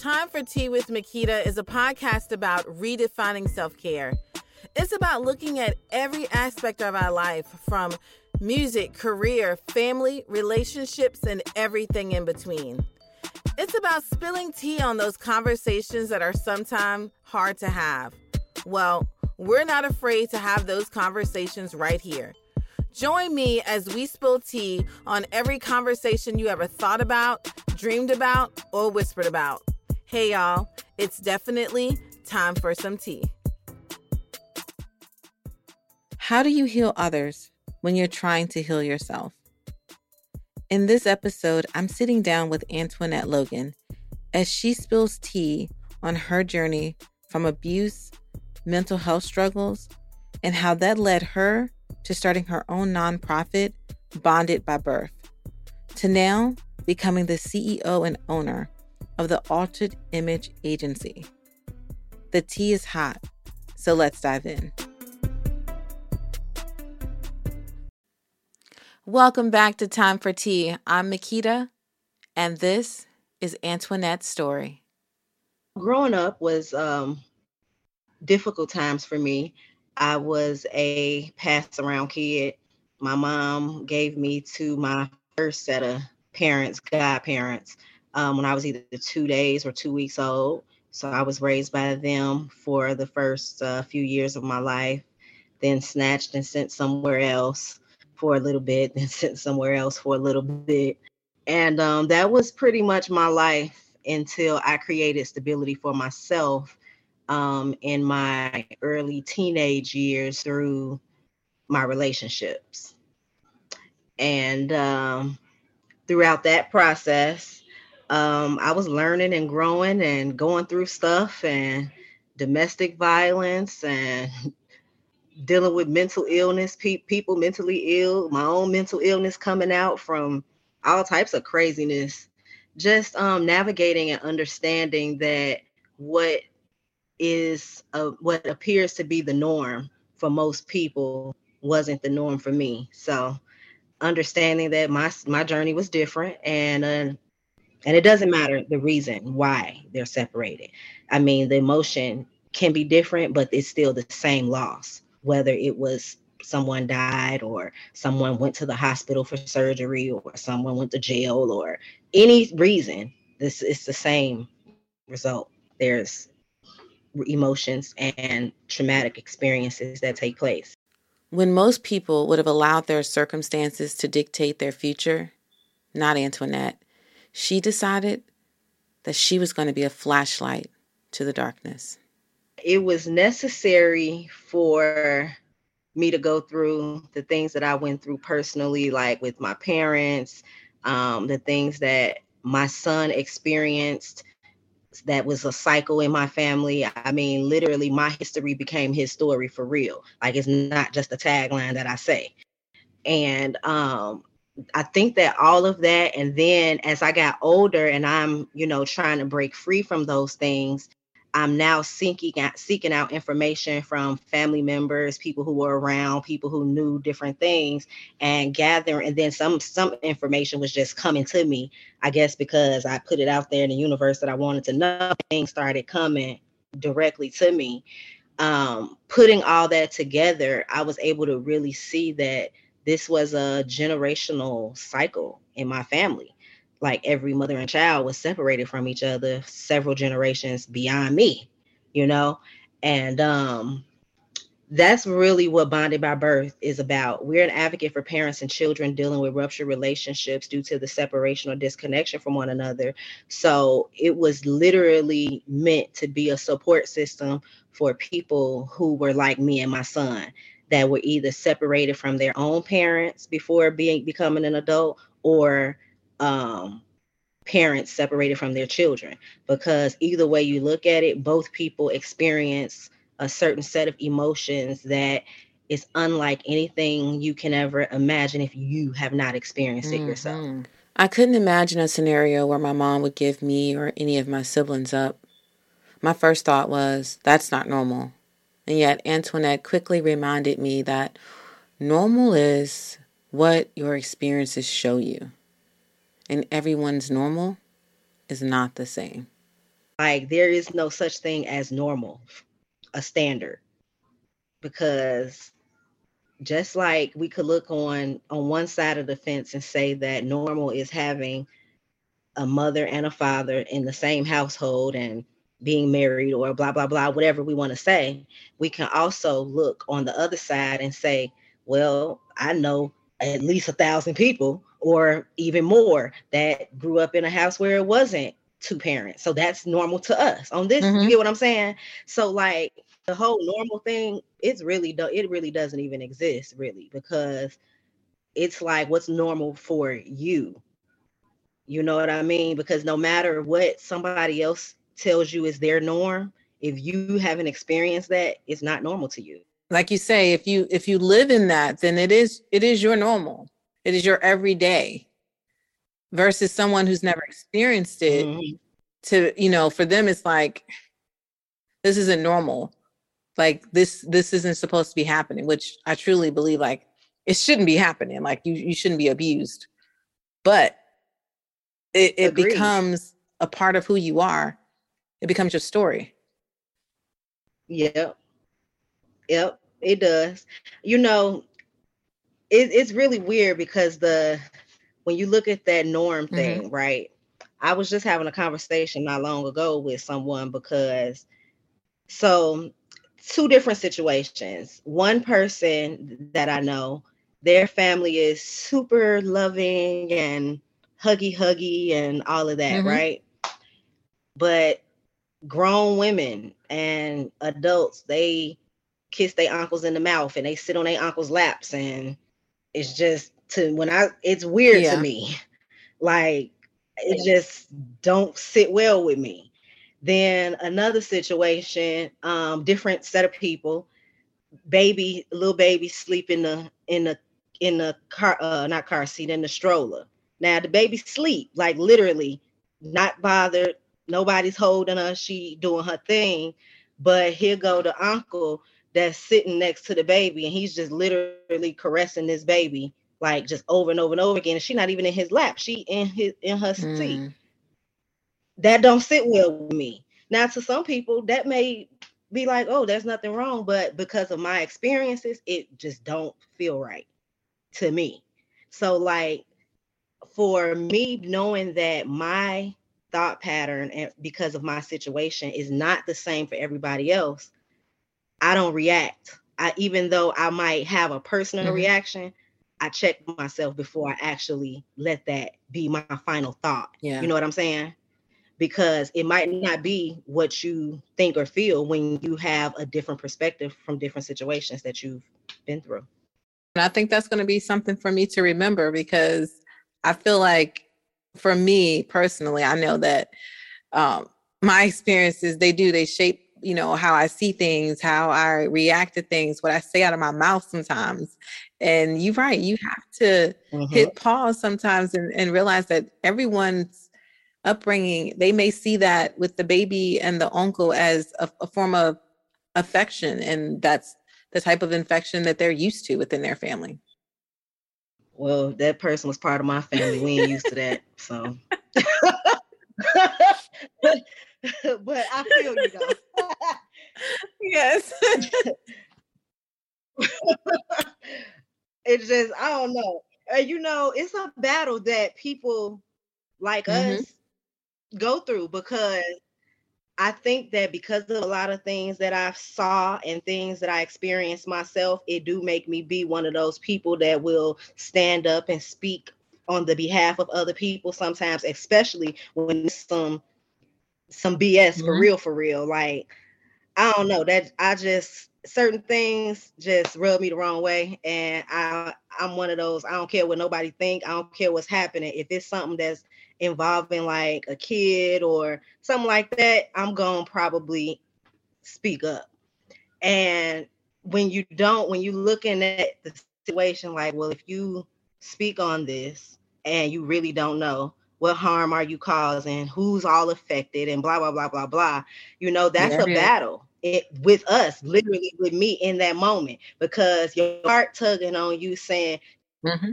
Time for Tea with Makita is a podcast about redefining self care. It's about looking at every aspect of our life from music, career, family, relationships, and everything in between. It's about spilling tea on those conversations that are sometimes hard to have. Well, we're not afraid to have those conversations right here. Join me as we spill tea on every conversation you ever thought about, dreamed about, or whispered about. Hey, y'all, it's definitely time for some tea. How do you heal others when you're trying to heal yourself? In this episode, I'm sitting down with Antoinette Logan as she spills tea on her journey from abuse, mental health struggles, and how that led her to starting her own nonprofit, Bonded by Birth, to now becoming the CEO and owner of the Altered Image Agency. The tea is hot, so let's dive in. Welcome back to Time for Tea. I'm Makita, and this is Antoinette's story. Growing up was um, difficult times for me. I was a pass around kid. My mom gave me to my first set of parents, godparents, um, when I was either two days or two weeks old. So I was raised by them for the first uh, few years of my life, then snatched and sent somewhere else for a little bit, then sent somewhere else for a little bit. And um, that was pretty much my life until I created stability for myself um, in my early teenage years through my relationships. And um, throughout that process, um, I was learning and growing and going through stuff and domestic violence and dealing with mental illness, pe- people mentally ill, my own mental illness coming out from all types of craziness. Just um, navigating and understanding that what is a, what appears to be the norm for most people wasn't the norm for me. So understanding that my my journey was different and uh, and it doesn't matter the reason why they're separated. I mean, the emotion can be different, but it's still the same loss, whether it was someone died or someone went to the hospital for surgery or someone went to jail or any reason. This is the same result. There's emotions and traumatic experiences that take place. When most people would have allowed their circumstances to dictate their future, not Antoinette, she decided that she was going to be a flashlight to the darkness. It was necessary for me to go through the things that I went through personally, like with my parents, um, the things that my son experienced that was a cycle in my family. I mean, literally, my history became his story for real. Like, it's not just a tagline that I say. And um, I think that all of that, and then as I got older and I'm, you know, trying to break free from those things, I'm now seeking out seeking out information from family members, people who were around, people who knew different things, and gathering. And then some some information was just coming to me. I guess because I put it out there in the universe that I wanted to know. Things started coming directly to me. Um, putting all that together, I was able to really see that this was a generational cycle in my family. Like every mother and child was separated from each other several generations beyond me you know? And um that's really what Bonded by Birth is about. We're an advocate for parents and children dealing with ruptured relationships due to the separation or disconnection from one another. So it was literally meant to be a support system for people who were like me and my son that were either separated from their own parents before being becoming an adult or um, parents separated from their children. Because either way you look at it both people experience a certain set of emotions that is unlike anything you can ever imagine if you have not experienced it mm-hmm. yourself i couldn't imagine a scenario where my mom would give me or any of my siblings up. My first thought was that's not normal and yet antoinette quickly reminded me that normal is what your experiences show you and everyone's normal is not the same. like there is no such thing as normal, a standard. Because just like we could look on on one side of the fence and say that normal is having a mother and a father in the same household and being married or blah blah blah whatever we want to say we can also look on the other side and say well i know at least a thousand people or even more that grew up in a house where it wasn't two parents. So that's normal to us on this mm-hmm. you get what i'm saying? So like the whole normal thing it's really do- it really doesn't even exist really because it's like what's normal for you? You know what i mean? Because no matter what somebody else tells you is their norm. If you haven't experienced that it's not normal to you. Like you say if you if you live in that then it is it is your normal. It is your everyday versus someone who's never experienced it mm-hmm. to you know for them it's like this isn't normal. Like this this isn't supposed to be happening which i truly believe like it shouldn't be happening. Like you you shouldn't be abused. But it, it becomes a part of who you are it becomes your story yep yep it does you know it, it's really weird because the when you look at that norm mm-hmm. thing mm-hmm. right i was just having a conversation not long ago with someone because so two different situations. One person that I know, their family is super loving and huggy huggy and all of that, mm-hmm. right? But grown women and adults, they kiss their uncles in the mouth and they sit on their uncles' laps and it's just to when I it's weird yeah. to me. Like it just don't sit well with me. Then another situation, um, different set of people, baby, little baby sleep in the in the in the car, uh, not car seat, in the stroller. Now the baby sleep, like literally, not bothered. Nobody's holding her. She doing her thing. But here go the uncle that's sitting next to the baby, and he's just literally caressing this baby, like just over and over and over again. And she's not even in his lap. She in his in her mm. seat that don't sit well with me. Now, to some people, that may be like, oh, there's nothing wrong, but because of my experiences, it just don't feel right to me. So, like, for me, knowing that my thought pattern and because of my situation is not the same for everybody else, I don't react. I even though I might have a personal mm-hmm. reaction, I check myself before I actually let that be my final thought. Yeah. You know what I'm saying? because it might not be what you think or feel when you have a different perspective from different situations that you've been through. And I think that's going to be something for me to remember because I feel like for me personally, I know that um, my experiences, they do, they shape, you know, how I see things, how I react to things, what I say out of my mouth sometimes. And you're right, you have to mm-hmm. hit pause sometimes and, and realize that everyone's upbringing, they may see that with the baby and the uncle as a, a form of affection, and that's the type of infection that they're used to within their family. Well, that person was part of my family. We ain't used to that, so. but I feel you though. yes. it's just I don't know. Uh, you know, it's a battle that people like mm-hmm. us go through because I think that because of a lot of things that I saw and things that I experienced myself, it do make me be one of those people that will stand up and speak on the behalf of other people sometimes, especially when some some BS mm-hmm. for real, for real. Like, I don't know that I just certain things just rub me the wrong way. And I I'm one of those, I don't care what nobody think, I don't care what's happening. If it's something that's involving like a kid or something like that, I'm going to probably speak up. And when you don't, when you're looking at the situation, like, well, if you speak on this and you really don't know what harm are you causing, who's all affected, and blah, blah, blah, blah, blah, you know, that's yeah, a battle. It with us, literally with me in that moment, because your heart tugging on you saying, mm-hmm.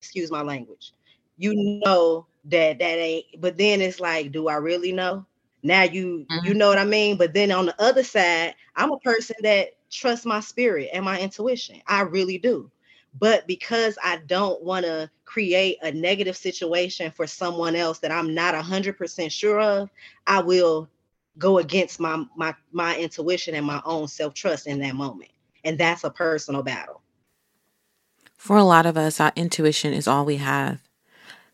excuse my language, you know that that ain't but then it's like do i really know Now you mm-hmm. you know what I mean? But then on the other side, I'm a person that trusts my spirit and my intuition. I really do. But because I don't want to create a negative situation for someone else that I'm not 100% sure of, I will go against my my my intuition and my own self-trust in that moment. And that's a personal battle. For a lot of us, our intuition is all we have.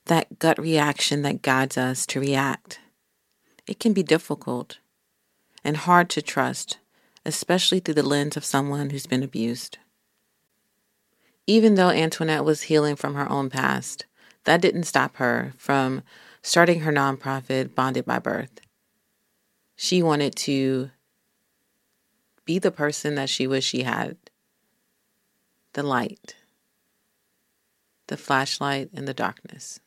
That gut reaction that guides us to react. It can be difficult and hard to trust, especially through the lens of someone who's been abused. Even though Antoinette was healing from her own past, that didn't stop her from starting her nonprofit, Bonded by Birth. She wanted to be the person that she wished she had the light, the flashlight in the darkness.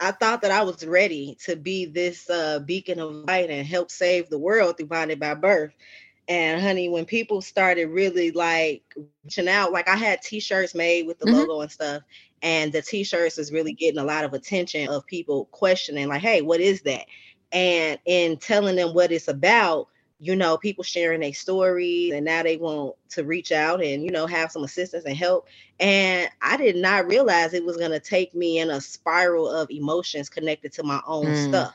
I thought that I was ready to be this uh, beacon of light and help save the world through Bonded by Birth. And honey, when people started really like reaching out, like I had t-shirts made with the mm-hmm. logo and stuff, and the t-shirts was really getting a lot of attention of people questioning, like, hey, what is that? And in telling them what it's about, you know, people sharing their stories and now they want to reach out and, you know, have some assistance and help. And I did not realize it was going to take me in a spiral of emotions connected to my own mm. stuff.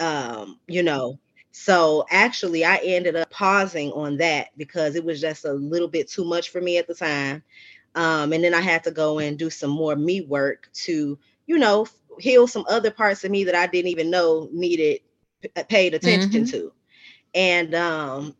Um, you know, so actually I ended up pausing on that because it was just a little bit too much for me at the time. Um, and then I had to go and do some more me work to, you know, heal some other parts of me that I didn't even know needed paid attention mm-hmm. to and um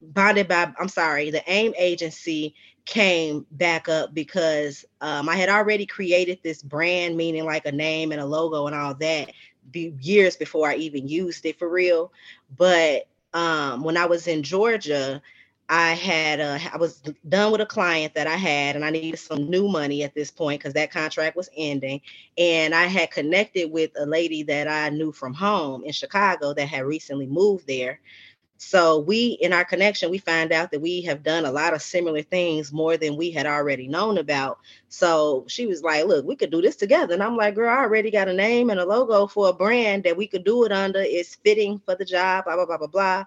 bonded by i'm sorry the AIM agency came back up because um, i had already created this brand meaning like a name and a logo and all that be years before i even used it for real. But um, when i was in georgia I had a, I was done with a client that I had, and I needed some new money at this point because that contract was ending. And I had connected with a lady that I knew from home in Chicago that had recently moved there. So we, in our connection, we find out that we have done a lot of similar things more than we had already known about. So she was like, "Look, we could do this together." And I'm like, "Girl, I already got a name and a logo for a brand that we could do it under. It's fitting for the job." Blah blah blah blah blah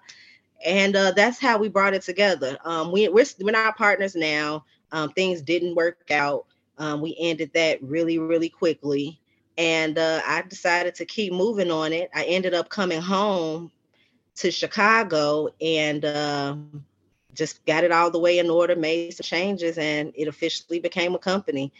and uh, that's how we brought it together. Um, we, we're we're not partners now. Um, things didn't work out. Um, we ended that really really quickly, and uh, I decided to keep moving on it. I ended up coming home to Chicago and uh, just got it all the way in order, made some changes, and it officially became a company.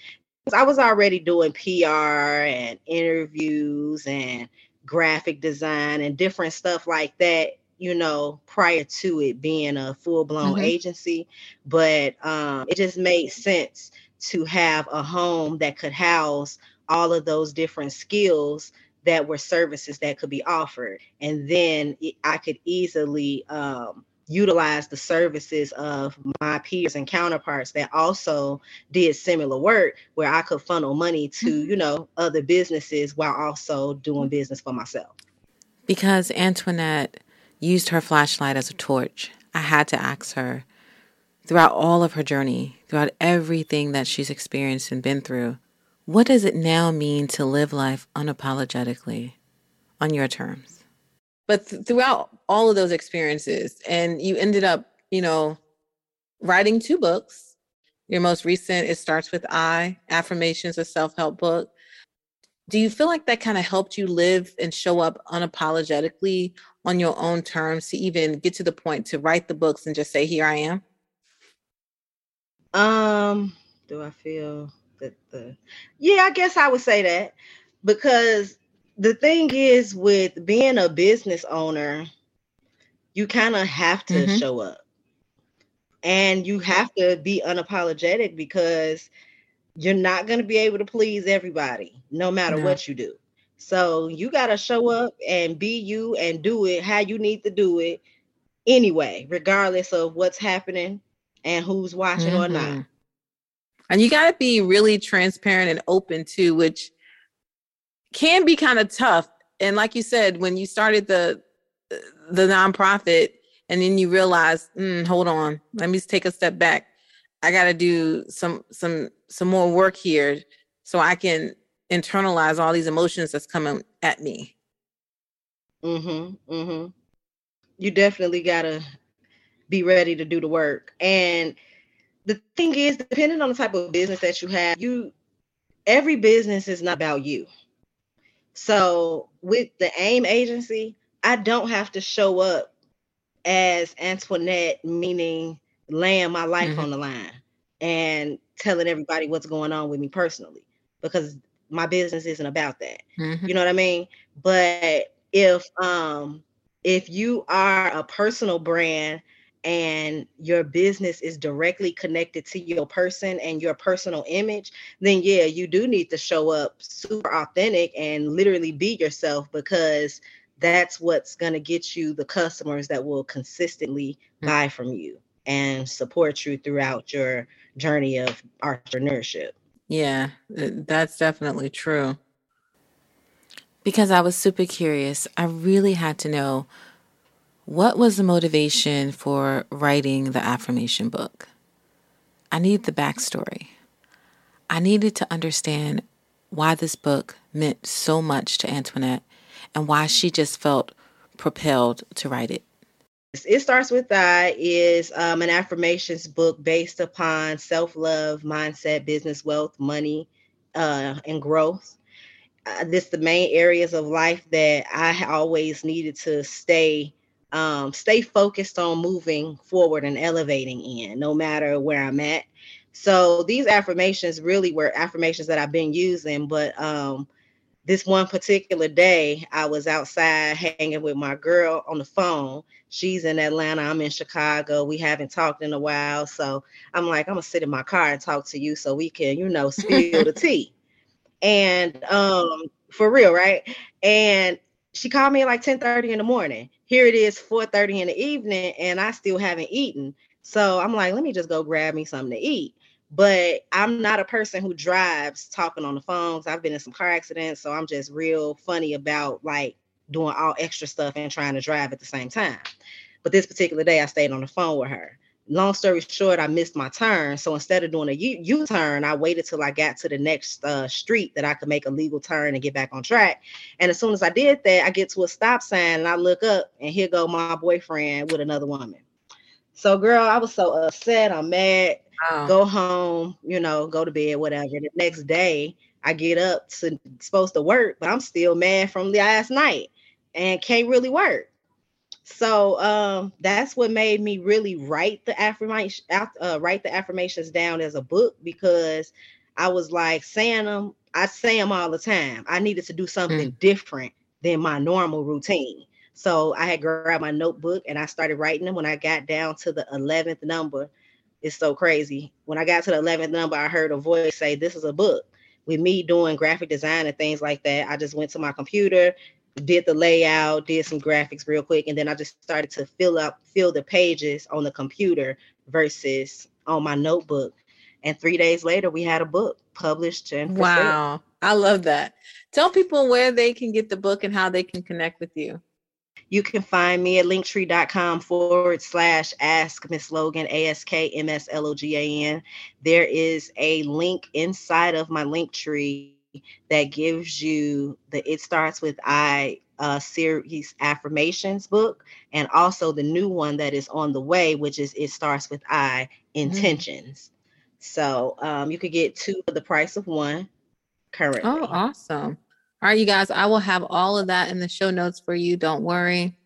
I was already doing PR and interviews and graphic design and different stuff like that you know, prior to it being a full blown mm-hmm. agency, but um, it just made sense to have a home that could house all of those different skills that were services that could be offered. And then I could easily um, utilize the services of my peers and counterparts that also did similar work where I could funnel money to, mm-hmm. you know, other businesses while also doing business for myself. Because Antoinette used her flashlight as a torch, I had to ask her, throughout all of her journey, throughout everything that she's experienced and been through, what does it now mean to live life unapologetically on your terms? But th- throughout all of those experiences, and you ended up, you know, writing two books. Your most recent, It Starts With I, Affirmations, a self help book. Do you feel like that kind of helped you live and show up unapologetically on your own terms to even get to the point to write the books and just say, here I am? Um, do I feel that the yeah, I guess I would say that because the thing is with being a business owner, you kind of have to mm-hmm. show up. And you have to be unapologetic because you're not going to be able to please everybody no matter no. what you do. So you got to show up and be you and do it how you need to do it anyway, regardless of what's happening and who's watching mm-hmm. or not. Mm-hmm. And you got to be really transparent and open too, which can be kind of tough. And like you said, when you started the the nonprofit, and then you realize, mm, hold on, let me take a step back. I got to do some some some more work here so I can internalize all these emotions that's coming at me. Mm-hmm. Mm-hmm. You definitely gotta be ready to do the work. And the thing is, depending on the type of business that you have, you every business is not about you. So with the AIM agency, I don't have to show up as Antoinette, meaning laying my life mm-hmm. on the line and telling everybody what's going on with me personally because my business isn't about that. Mm-hmm. You know what I mean? But if um if you are a personal brand and your business is directly connected to your person and your personal image, then yeah, you do need to show up super authentic and literally be yourself because that's what's going to get you the customers that will consistently mm-hmm. buy from you and support you throughout your journey of entrepreneurship. Yeah, that's definitely true. Because I was super curious, I really had to know what was the motivation for writing the affirmation book? I need the backstory. I needed to understand why this book meant so much to Antoinette and why she just felt propelled to write it. It starts with I is um, an affirmations book based upon self love, mindset, business, wealth, money, uh, and growth. Uh, this the main areas of life that I always needed to stay um, stay focused on moving forward and elevating in, no matter where I'm at. So these affirmations really were affirmations that I've been using, but um, this one particular day, I was outside hanging with my girl on the phone. She's in Atlanta. I'm in Chicago. We haven't talked in a while. So I'm like, I'm gonna sit in my car and talk to you so we can, you know, spill the tea. And um, for real, right? And she called me at like 10 30 in the morning. Here it is, 4 30 in the evening, and I still haven't eaten. So I'm like, let me just go grab me something to eat but I'm not a person who drives talking on the phones. I've been in some car accidents, so I'm just real funny about like doing all extra stuff and trying to drive at the same time. But this particular day, I stayed on the phone with her. Long story short, I missed my turn. So instead of doing a U turn, I waited till I got to the next uh, street that I could make a legal turn and get back on track. And as soon as I did that, I get to a stop sign and I look up, and here go my boyfriend with another woman. So, girl, I was so upset. I'm mad wow. go home, you know, go to bed, whatever. The next day, I get up to supposed to work, but I'm still mad from the last night and can't really work. So um, that's what made me really write the affirmation, uh, write the affirmations down as a book because I was like saying them. I say them all the time. I needed to do something mm. different than my normal routine. So I had grabbed my notebook and I started writing them. When I got down to the eleventh number, it's so crazy. When I got to the 11th number, I heard a voice say, This is a book. With me doing graphic design and things like that, I just went to my computer, did the layout, did some graphics real quick, and then I just started to fill up, fill the pages on the computer versus on my notebook. And three days later, we had a book published. And wow, I love that. Tell people where they can get the book and how they can connect with you. You can find me at linktree.com forward slash ask Miss Logan, A S K M S L O G A N. There is a link inside of my link tree that gives you the It Starts With I uh, series affirmations book, and also the new one that is on the way, which is It Starts With I mm-hmm. Intentions. Mm-hmm. So um, you could get two for the price of one currently. Oh, awesome. All right, you guys, I will have all of that in the show notes for you. Don't worry.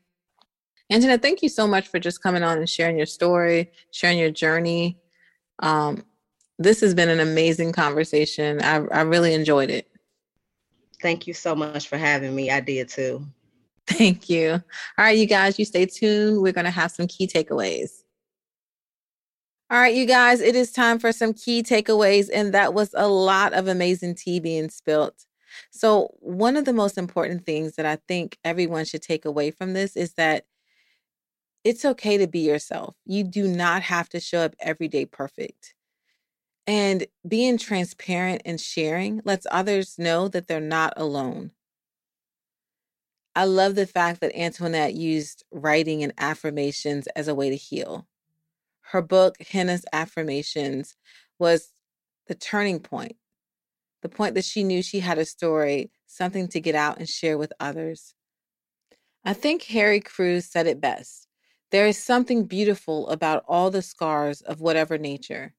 Angela, thank you so much for just coming on and sharing your story, sharing your journey. Um, this has been an amazing conversation. I, I really enjoyed it. Thank you so much for having me. I did too. Thank you. All right, you guys, you stay tuned. We're going to have some key takeaways. All right, you guys, it is time for some key takeaways. And that was a lot of amazing tea being spilt. So, one of the most important things that I think everyone should take away from this is that it's okay to be yourself. You do not have to show up every day perfect. And being transparent and sharing lets others know that they're not alone. I love the fact that Antoinette used writing and affirmations as a way to heal. Her book, Henna's Affirmations, was the turning point the point that she knew she had a story, something to get out and share with others. I think Harry Crews said it best. There is something beautiful about all the scars of whatever nature.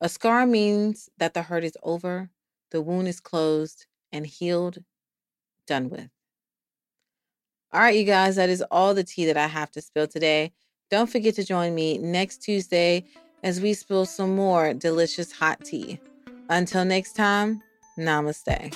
A scar means that the hurt is over, the wound is closed and healed, done with. All right, you guys, that is all the tea that I have to spill today. Don't forget to join me next Tuesday as we spill some more delicious hot tea. Until next time, namaste.